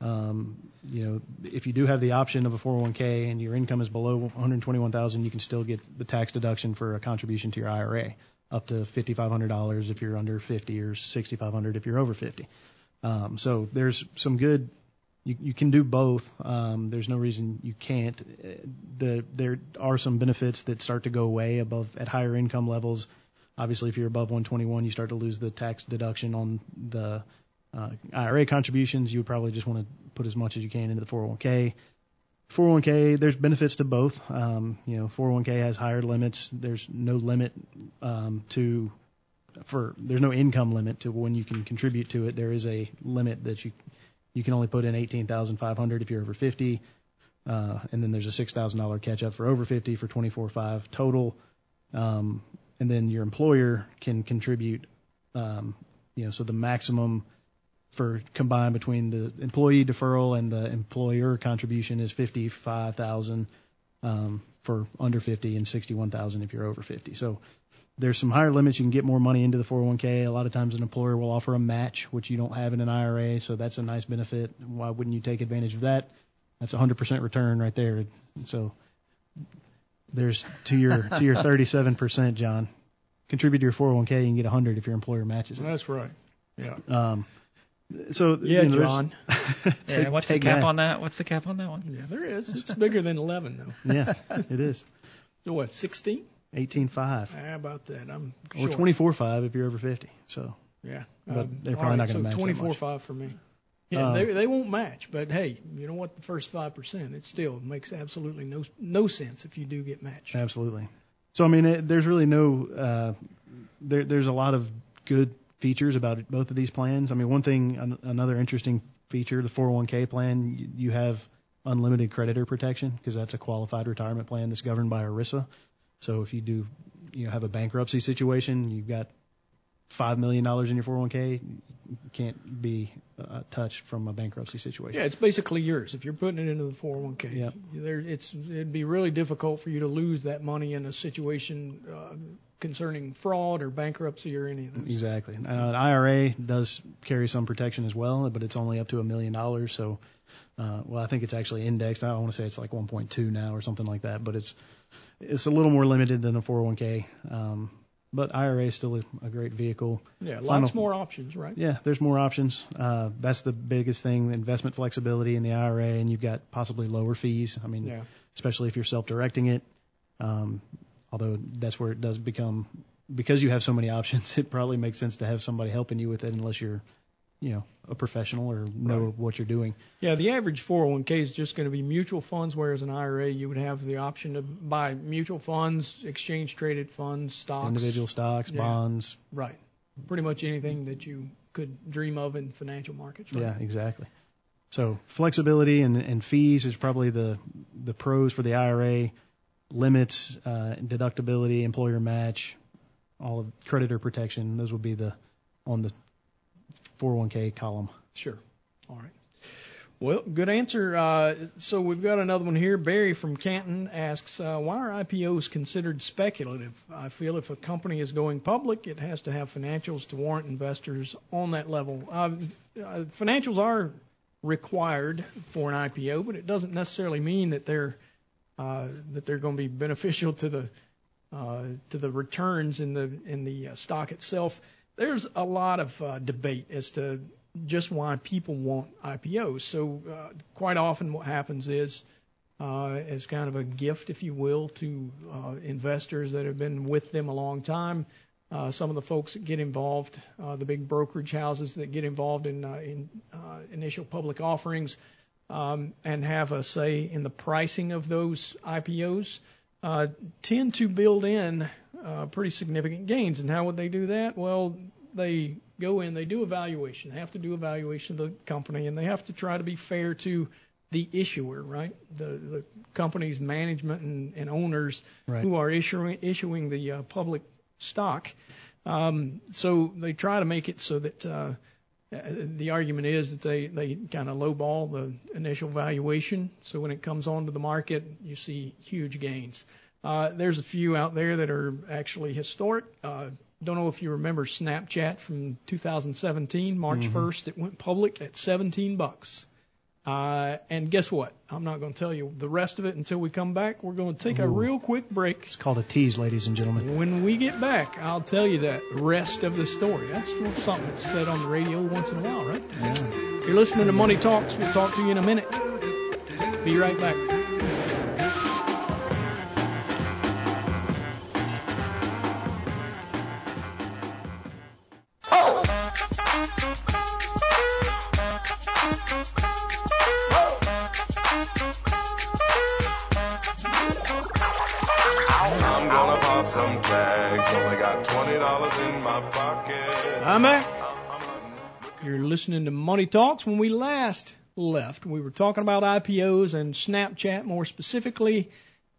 Speaker 10: um, you know, if you do have the option of a 401k and your income is below 121,000, you can still get the tax deduction for a contribution to your IRA, up to $5,500 if you're under 50 or 6,500 if you're over 50. Um, so there's some good. You, you can do both. Um, there's no reason you can't. The there are some benefits that start to go away above at higher income levels. Obviously, if you're above 121, you start to lose the tax deduction on the uh, IRA contributions. You would probably just want to put as much as you can into the 401k. 401k, there's benefits to both. Um, you know, 401k has higher limits. There's no limit um, to for there's no income limit to when you can contribute to it. There is a limit that you you can only put in 18,500 if you're over 50, uh, and then there's a six thousand dollar catch up for over 50 for 24.5 total. Um, and then your employer can contribute, um, you know, so the maximum for combined between the employee deferral and the employer contribution is 55,000 um, for under 50 and 61,000 if you're over 50. So there's some higher limits. You can get more money into the 401k. A lot of times an employer will offer a match, which you don't have in an IRA. So that's a nice benefit. Why wouldn't you take advantage of that? That's a 100% return right there. So there's to your to your [laughs] 37%, John. Contribute to your 401k, you can get 100 if your employer matches it.
Speaker 9: That's right. Yeah.
Speaker 10: Um, so
Speaker 9: Yeah,
Speaker 10: you know, there's-
Speaker 9: John. [laughs]
Speaker 11: Yeah, what's the cap
Speaker 10: that.
Speaker 11: on that? What's the cap on that one?
Speaker 9: Yeah, there is. It's bigger than 11 though. [laughs]
Speaker 10: Yeah, [laughs] it is.
Speaker 9: So what? 16?
Speaker 10: 18.5
Speaker 9: How about that? I'm
Speaker 10: or
Speaker 9: short.
Speaker 10: 24.5 if you're over 50. So
Speaker 9: Yeah.
Speaker 10: But
Speaker 9: Um,
Speaker 10: they're
Speaker 9: all
Speaker 10: probably not gonna match
Speaker 9: so
Speaker 10: that
Speaker 9: 24
Speaker 10: much.
Speaker 9: 5 for me. Yeah,
Speaker 10: Um,
Speaker 9: they they won't match, but hey, you know what? The first five percent, it still makes absolutely no no sense if you do get matched.
Speaker 10: Absolutely. So I mean, it, there's really no uh, there. There's a lot of good features about both of these plans. I mean, one thing, an, another interesting feature, the 401k plan, you, you have unlimited creditor protection because that's a qualified retirement plan that's governed by ERISA. So if you do, you know, have a bankruptcy situation, you've got five million dollars in your 401k, you can't be uh, touched from a bankruptcy situation.
Speaker 9: Yeah, it's basically yours if you're putting it into the 401k.
Speaker 10: Yep.
Speaker 9: There, it's it'd be really difficult for you to lose that money in a situation uh, concerning fraud or bankruptcy or any of those.
Speaker 10: Exactly. Uh, an IRA does carry some protection as well, but it's only up to a million dollars. So, uh, well, I think it's actually indexed. I want to say it's like 1.2 now or something like that, but it's it's a little more limited than a 401k. Um, but IRA is still a, a great vehicle.
Speaker 9: Yeah,
Speaker 10: Final-
Speaker 9: lots more options, right?
Speaker 10: Yeah, there's more options. Uh, that's the biggest thing: investment flexibility in the IRA, and you've got possibly lower fees. I mean,
Speaker 9: Yeah.
Speaker 10: especially if you're self-directing it. Um, although that's where it does become because you have so many options, [laughs] it probably makes sense to have somebody helping you with it, unless you're, you know, a professional or know
Speaker 9: Right.
Speaker 10: what you're doing.
Speaker 9: Yeah, the average 401k is just going to be mutual funds, whereas an IRA you would have the option to buy mutual funds, exchange traded funds, stocks,
Speaker 10: Individual stocks,
Speaker 9: Yeah.
Speaker 10: bonds.
Speaker 9: Right. Pretty much anything that you could dream of in financial markets. Right?
Speaker 10: Yeah, exactly. So flexibility and, and fees is probably the the pros for the IRA. Limits, uh, deductibility, employer match, all of creditor protection. Those would be the on the 401k column.
Speaker 9: Sure. All right. Well, good answer. Uh, so we've got another one here. Barry from Canton asks, uh, why are IPOs considered speculative? I feel if a company is going public, it has to have financials to warrant investors on that level. Uh, uh, financials are required for an IPO, but it doesn't necessarily mean that they're that they're going to be beneficial to the uh, to the returns in the in the uh, stock itself. There's a lot of uh, debate as to just why people want IPOs. So uh, quite often what happens is uh, as kind of a gift, if you will, to uh, investors that have been with them a long time. Uh, some of the folks that get involved, uh, the big brokerage houses that get involved in, uh, in uh, initial public offerings, and have a say in the pricing of those IPOs, uh, tend to build in uh, pretty significant gains. And how would they do that? Well, they go in, they do evaluation. They have to do evaluation of the company, and they have to try to be fair to the issuer, right? The the company's management and, and owners
Speaker 10: Right.
Speaker 9: who are issuing issuing the uh, public stock. Um, so they try to make it so that uh, the argument is that they they kind of lowball the initial valuation. So when it comes onto the market, you see huge gains. Uh, there's a few out there that are actually historic. Uh, don't know if you remember Snapchat from 2017, March
Speaker 10: Mhm.
Speaker 9: 1st. It went public at 17 bucks. Uh, and guess what? I'm not going to tell you the rest of it until we come back. We're going to take a real quick break.
Speaker 10: It's called a tease, ladies and gentlemen.
Speaker 9: When we get back, I'll tell you that rest of the story. That's something that's said on the radio once in a while, right?
Speaker 10: Yeah.
Speaker 9: You're listening to Money Talks. We'll talk to you in a minute. Be right back.
Speaker 15: I'm some tags. Only got twenty dollars in my pocket.
Speaker 9: I'm back. You're listening to Money Talks. When we last left, we were talking about IPOs and Snapchat more specifically.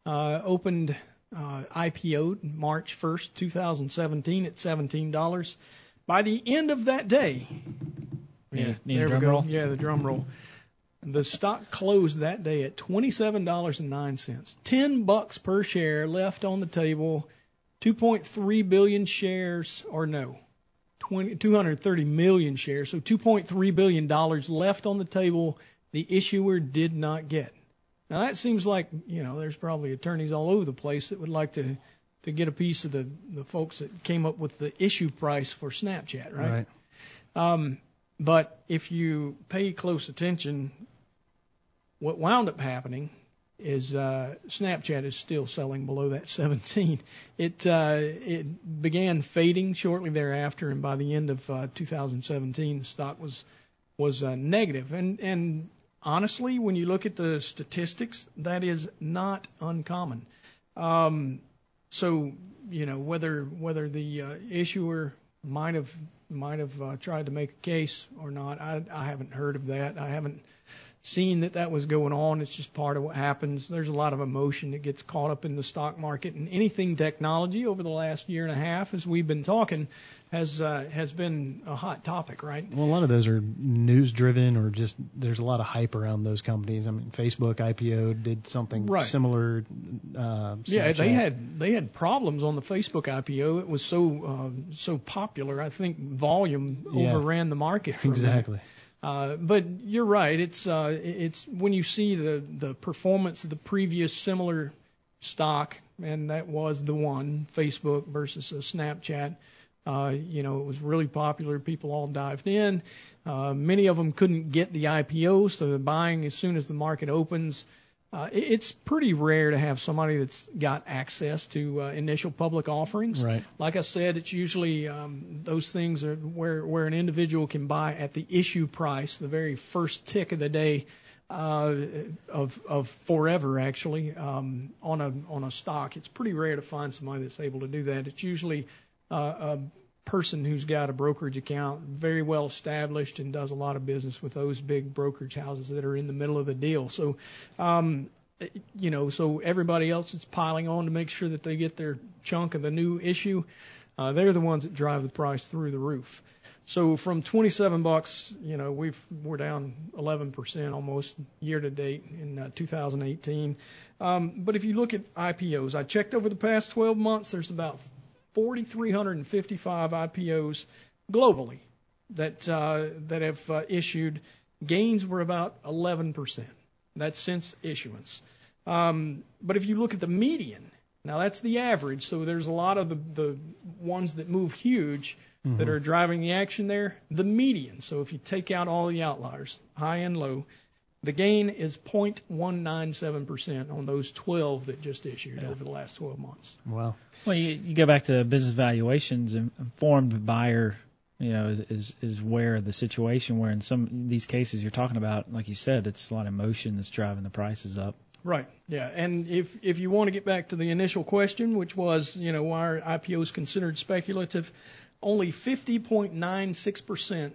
Speaker 9: Uh, opened uh, IPO March 1st, 2017 at $17. By the end of that day,
Speaker 11: Yeah, need a
Speaker 9: there
Speaker 11: drum
Speaker 9: we go.
Speaker 11: roll?
Speaker 9: Yeah, the drum roll. The stock closed that day at twenty-seven dollars and nine cents. Ten bucks per share left on the table. Two point three billion shares, or no, 20, 230 million shares. So two point three billion dollars left on the table. The issuer did not get. Now that seems like you know there's probably attorneys all over the place that would like to to get a piece of the the folks that came up with the issue price for Snapchat, right?
Speaker 10: Right.
Speaker 9: Um, but if you pay close attention, what wound up happening is uh, Snapchat is still selling below that 17. It uh, it began fading shortly thereafter, and by the end of uh, 2017, the stock was was uh, negative. And and honestly, when you look at the statistics, that is not uncommon. Um, so you know whether whether the uh, issuer might have might have uh, tried to make a case or not, I, I haven't heard of that. I haven't seen that that was going on. It's just part of what happens. There's a lot of emotion that gets caught up in the stock market, and anything technology over the last year and a half, as we've been talking, has uh, has been a hot topic, right?
Speaker 10: Well, a lot of those are news driven or just there's a lot of hype around those companies. I mean, Facebook IPO did something
Speaker 9: Right.
Speaker 10: similar. Uh,
Speaker 9: Yeah, they had they had problems on the Facebook IPO. It was so uh, so popular. I think volume
Speaker 10: Yeah.
Speaker 9: overran the market. For a minute.
Speaker 10: exactly.
Speaker 9: Uh, but you're right. It's uh, it's when you see the the performance of the previous similar stock, and that was the one Facebook versus a Snapchat. Uh, you know, it was really popular. People all dived in. Uh, many of them couldn't get the IPO, so they're buying as soon as the market opens. Uh, it's pretty rare to have somebody that's got access to uh, initial public offerings.
Speaker 10: Right.
Speaker 9: Like I said, it's usually um, those things are where where an individual can buy at the issue price, the very first tick of the day uh, of of forever actually um, on a on a stock. It's pretty rare to find somebody that's able to do that. It's usually uh, a person who's got a brokerage account, very well established, and does a lot of business with those big brokerage houses that are in the middle of the deal. So, um, you know, so everybody else is piling on to make sure that they get their chunk of the new issue. Uh, they're the ones that drive the price through the roof. So from 27 bucks, you know, we've we're down 11% almost year to date in uh, 2018. Um, but if you look at IPOs, I checked over the past 12 months. There's about 4,355 IPOs globally that uh, that have uh, issued. Gains were about 11%. That's since issuance. Um, but if you look at the median, now that's the average. So there's a lot of the, the ones that move huge that are driving the action there. The median. So if you take out all the outliers, high and low, the gain is 0.197% on those 12 that just issued over the last 12 months.
Speaker 10: Wow.
Speaker 11: Well, you, you go back to business valuations. and Informed buyer, you know, is, is is where the situation where in some these cases you're talking about, like you said, it's a lot of emotion that's driving the prices up.
Speaker 9: Right. Yeah. And if if you want to get back to the initial question, which was, you know, why are IPOs considered speculative? Only 50.96%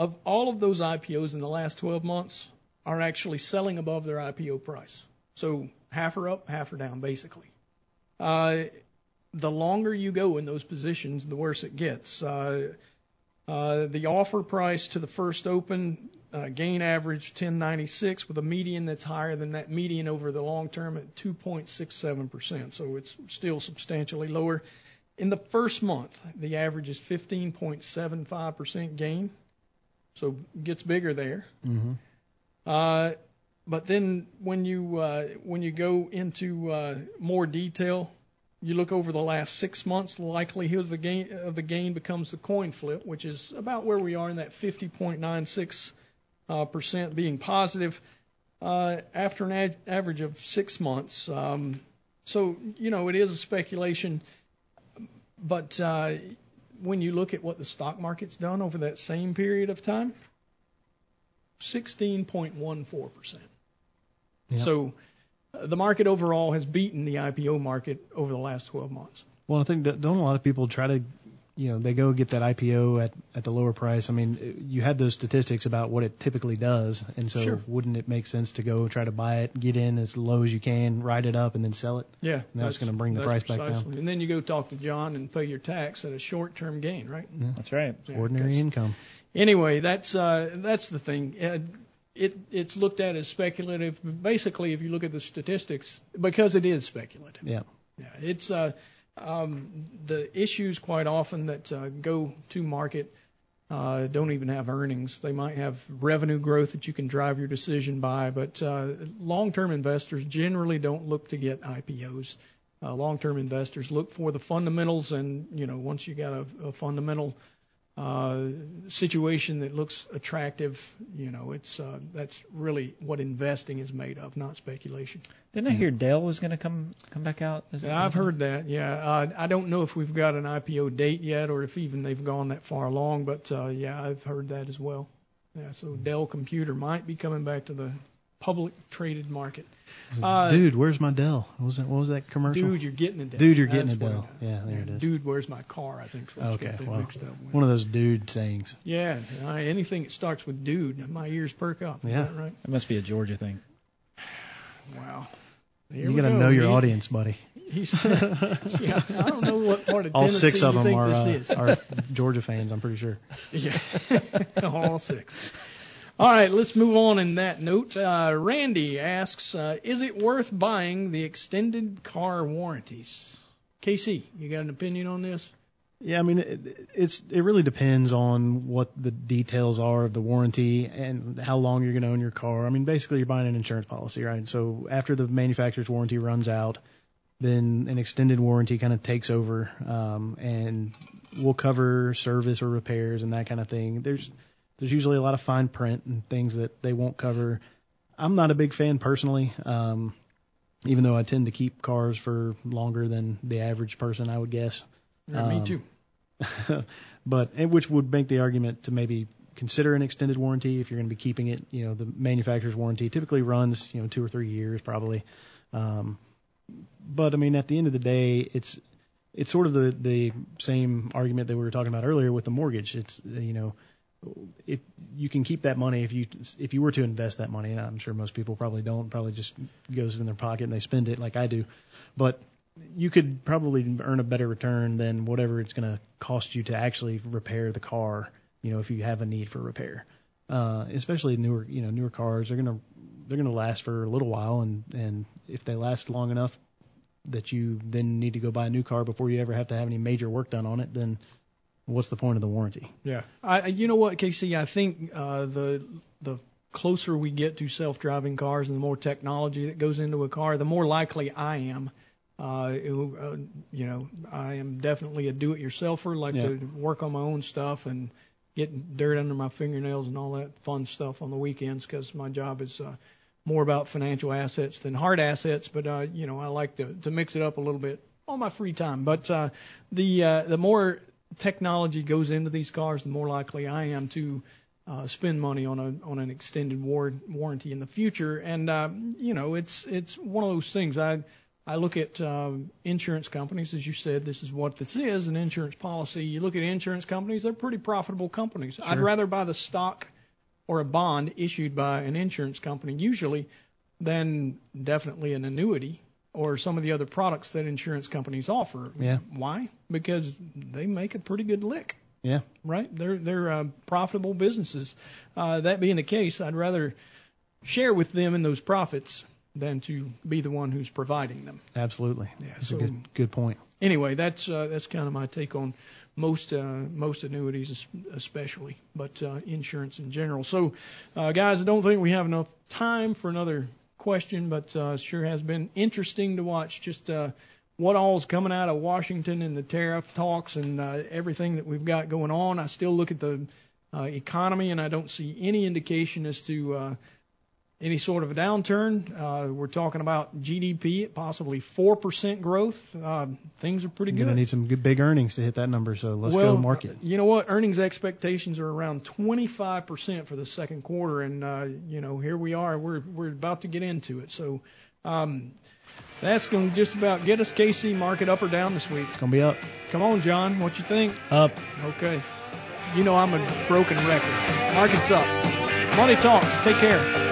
Speaker 9: of all of those IPOs in the last 12 months are actually selling above their IPO price. So half are up, half are down, basically. Uh, the longer you go in those positions, the worse it gets. Uh, uh, the offer price to the first open uh, gain average 1096 with a median that's higher than that median over the long term at 2.67%. So it's still substantially lower. In the first month, the average is 15.75% gain. So it gets bigger there.
Speaker 10: Mm-hmm.
Speaker 9: Uh, but then when you uh, when you go into uh, more detail, you look over the last six months, the likelihood of the gain of the gain becomes the coin flip, which is about where we are in that 50.96 uh, percent being positive uh, after an ad- average of six months. Um, so you know it is a speculation, but uh, when you look at what the stock market's done over that same period of time, 16.14 percent.
Speaker 10: Yep.
Speaker 9: So uh, the market overall has beaten the IPO market over the last 12 months.
Speaker 10: Well, I think that don't a lot of people try to, you know, they go get that IPO at at the lower price. I mean, you had those statistics about what it typically does, and so
Speaker 9: Sure.
Speaker 10: wouldn't it make sense to go try to buy it, get in as low as you can, ride it up, and then sell it?
Speaker 9: Yeah,
Speaker 10: And that's going to bring the
Speaker 9: that's
Speaker 10: price back down.
Speaker 9: And then you go talk to John and pay your tax at a short-term gain, right?
Speaker 10: Yeah.
Speaker 11: That's right.
Speaker 9: Yeah,
Speaker 10: Ordinary
Speaker 9: 'cause-
Speaker 10: income.
Speaker 9: Anyway, that's uh, that's the thing. Uh, it it's looked at as speculative. Basically, if you look at the statistics, because it is speculative.
Speaker 10: Yeah.
Speaker 9: Yeah, it's uh, um, the issues quite often that uh, go to market uh, don't even have earnings. They might have revenue growth that you can drive your decision by, but uh, long-term investors generally don't look to get IPOs. Uh, long-term investors look for the fundamentals, and you know, once you got a, a fundamental uh, situation that looks attractive, you know, it's uh, that's really what investing is made of, not speculation.
Speaker 11: Didn't I hear Dell was going to come come back out? Is-
Speaker 9: Yeah, I've heard that. Yeah, uh, I don't know if we've got an IPO date yet, or if even they've gone that far along. But uh, yeah, I've heard that as well. Yeah, so Dell Computer might be coming back to the public traded market. Uh,
Speaker 10: Dude, where's my Dell? What was that? What was that commercial?
Speaker 9: Dude, you're getting a Dell.
Speaker 10: Dude, you're getting
Speaker 9: That's
Speaker 10: a Dell.
Speaker 9: it-
Speaker 10: Yeah, there it is.
Speaker 9: Dude, where's my car? I think. is
Speaker 10: Okay,
Speaker 9: got
Speaker 10: well,
Speaker 9: mixed up with.
Speaker 10: one of those dude sayings.
Speaker 9: Yeah, I, anything that starts with dude, my ears perk up. Is
Speaker 10: Yeah.
Speaker 9: that right?
Speaker 11: It must be a Georgia thing.
Speaker 9: Wow. Here
Speaker 10: you got to
Speaker 9: go.
Speaker 10: know your
Speaker 9: He-
Speaker 10: audience, buddy.
Speaker 9: He's, [laughs] yeah, I don't know what part of
Speaker 10: All
Speaker 9: Tennessee
Speaker 10: six of them are, uh, are Georgia fans. I'm pretty sure. [laughs]
Speaker 9: Yeah, [laughs] all six. All right, let's move on in that note. Uh, Randy asks, uh, is it worth buying the extended car warranties? Casey, you got an opinion on this?
Speaker 10: Yeah, I mean, it, it's it really depends on what the details are of the warranty and how long you're going to own your car. I mean, basically, you're buying an insurance policy, right? So after the manufacturer's warranty runs out, then an extended warranty kind of takes over, um, and will cover service or repairs and that kind of thing. There's there's usually a lot of fine print and things that they won't cover. I'm not a big fan personally, um, even though I tend to keep cars for longer than the average person, I would guess.
Speaker 9: Yeah, me
Speaker 10: Um,
Speaker 9: too. [laughs]
Speaker 10: but and which would make the argument to maybe consider an extended warranty if you're going to be keeping it. You know, the manufacturer's warranty typically runs you know two or three years probably. Um, but I mean, at the end of the day, it's it's sort of the the same argument that we were talking about earlier with the mortgage. It's you know if you can keep that money if you if you were to invest that money, and I'm sure most people probably don't, probably just goes in their pocket and they spend it like I do, but you could probably earn a better return than whatever it's going to cost you to actually repair the car. You know, if you have a need for repair, uh, especially newer, you know, newer cars, they're gonna they're gonna last for a little while, and and if they last long enough that you then need to go buy a new car before you ever have to have any major work done on it, then what's the point of the warranty?
Speaker 9: Yeah. I, you know what, Casey? I think uh, the the closer we get to self-driving cars and the more technology that goes into a car, the more likely I am. Uh, it, uh, you know, I am definitely a do-it-yourselfer. Like
Speaker 10: Yeah.
Speaker 9: to work on my own stuff and get dirt under my fingernails and all that fun stuff on the weekends because my job is uh, more about financial assets than hard assets. But uh, you know, I like to to mix it up a little bit on my free time. But uh, the uh, the more technology goes into these cars, the more likely I am to uh, spend money on a on an extended war- warranty in the future. And uh, you know, it's it's one of those things. I I look at um, insurance companies, as you said, this is what this is, an insurance policy. You look at insurance companies; they're pretty profitable companies. I'd rather buy the stock or a bond issued by an insurance company usually than definitely an annuity or some of the other products that insurance companies offer.
Speaker 10: Yeah.
Speaker 9: Why? Because they make a pretty good lick,
Speaker 10: Yeah,
Speaker 9: right? They're they're uh, profitable businesses. Uh, that being the case, I'd rather share with them in those profits than to be the one who's providing them.
Speaker 10: absolutely.
Speaker 9: Yeah,
Speaker 10: That's
Speaker 9: so-
Speaker 10: a good good point.
Speaker 9: Anyway, that's uh, that's kind of my take on most uh, most annuities, especially, but uh, insurance in general. So, uh, guys, I don't think we have enough time for another question, but uh, sure has been interesting to watch just uh, what all's coming out of Washington and the tariff talks and uh, everything that we've got going on. I still look at the uh, economy and I don't see any indication as to uh, any sort of a downturn. Uh, we're talking about GDP at possibly 4% growth. Uh, things are pretty
Speaker 10: You're
Speaker 9: good.
Speaker 10: gonna need some good big earnings to hit that number. So let's
Speaker 9: well,
Speaker 10: go market.
Speaker 9: You know what? Earnings expectations are around 25% for the second quarter, and uh, you know here we are. We're we're about to get into it. So Um, that's going to just about get us Casey market up or down this week.
Speaker 10: It's going to be up.
Speaker 9: Come on, John. What you think?
Speaker 10: Up.
Speaker 9: Okay. You know I'm a broken record. Market's up. Money talks. Take care.